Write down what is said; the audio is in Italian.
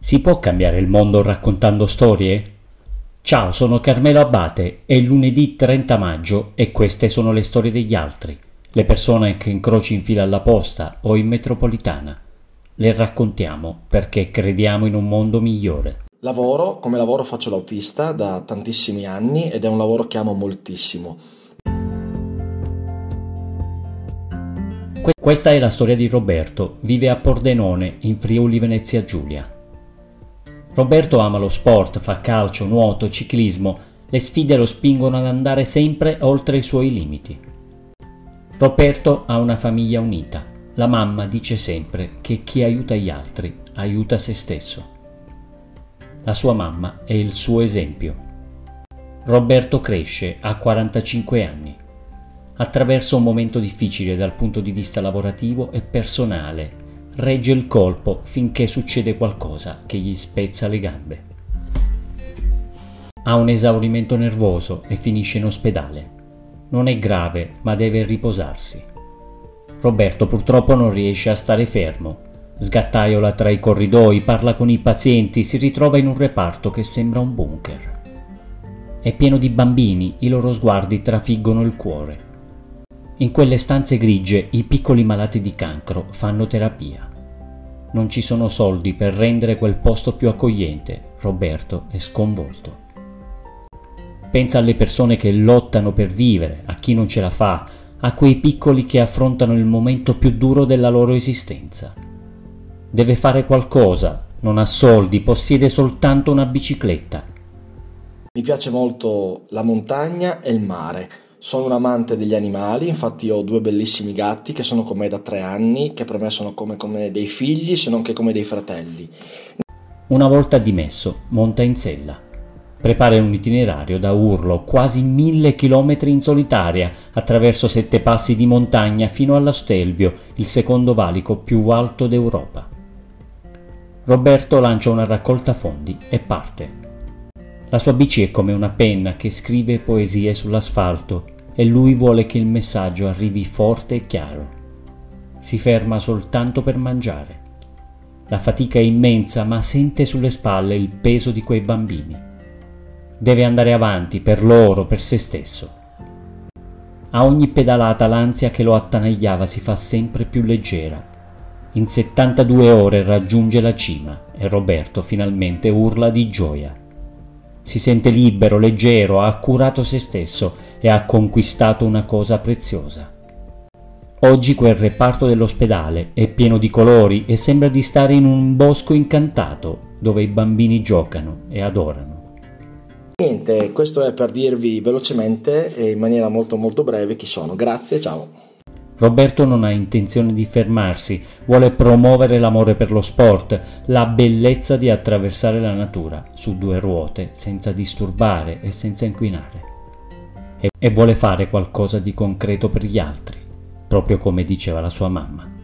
Si può cambiare il mondo raccontando storie? Ciao, sono Carmelo Abate, è lunedì 30 maggio e queste sono le storie degli altri, le persone che incroci in fila alla posta o in metropolitana. Le raccontiamo perché crediamo in un mondo migliore. Lavoro, come lavoro faccio l'autista da tantissimi anni ed è un lavoro che amo moltissimo. Questa è la storia di Roberto, vive a Pordenone, in Friuli Venezia Giulia. Roberto ama lo sport, fa calcio, nuoto, ciclismo, le sfide lo spingono ad andare sempre oltre i suoi limiti. Roberto ha una famiglia unita. La mamma dice sempre che chi aiuta gli altri aiuta se stesso. La sua mamma è il suo esempio. Roberto cresce a 45 anni. Attraversa un momento difficile dal punto di vista lavorativo e personale regge il colpo finché succede qualcosa che gli spezza le gambe. Ha un esaurimento nervoso e finisce in ospedale. Non è grave, ma deve riposarsi. Roberto purtroppo non riesce a stare fermo. Sgattaiola tra i corridoi, parla con i pazienti, si ritrova in un reparto che sembra un bunker. È pieno di bambini, i loro sguardi trafiggono il cuore. In quelle stanze grigie i piccoli malati di cancro fanno terapia. Non ci sono soldi per rendere quel posto più accogliente. Roberto è sconvolto. Pensa alle persone che lottano per vivere, a chi non ce la fa, a quei piccoli che affrontano il momento più duro della loro esistenza. Deve fare qualcosa, non ha soldi, possiede soltanto una bicicletta. Mi piace molto la montagna e il mare sono un amante degli animali, infatti ho due bellissimi gatti che sono con me da tre anni, che per me sono come, come dei figli, se non che come dei fratelli. Una volta dimesso, monta in sella. Prepara un itinerario da urlo, quasi mille chilometri in solitaria, attraverso sette passi di montagna fino alla Stelvio, il secondo valico più alto d'Europa. Roberto lancia una raccolta fondi e parte. La sua bici è come una penna che scrive poesie sull'asfalto e lui vuole che il messaggio arrivi forte e chiaro. Si ferma soltanto per mangiare. La fatica è immensa ma sente sulle spalle il peso di quei bambini. Deve andare avanti per loro, per se stesso. A ogni pedalata l'ansia che lo attanagliava si fa sempre più leggera. In 72 ore raggiunge la cima e Roberto finalmente urla di gioia si sente libero, leggero, ha curato se stesso e ha conquistato una cosa preziosa. Oggi quel reparto dell'ospedale è pieno di colori e sembra di stare in un bosco incantato dove i bambini giocano e adorano. Niente, questo è per dirvi velocemente e in maniera molto molto breve chi sono. Grazie, ciao. Roberto non ha intenzione di fermarsi, vuole promuovere l'amore per lo sport, la bellezza di attraversare la natura su due ruote senza disturbare e senza inquinare. E, vuole fare qualcosa di concreto per gli altri, proprio come diceva la sua mamma.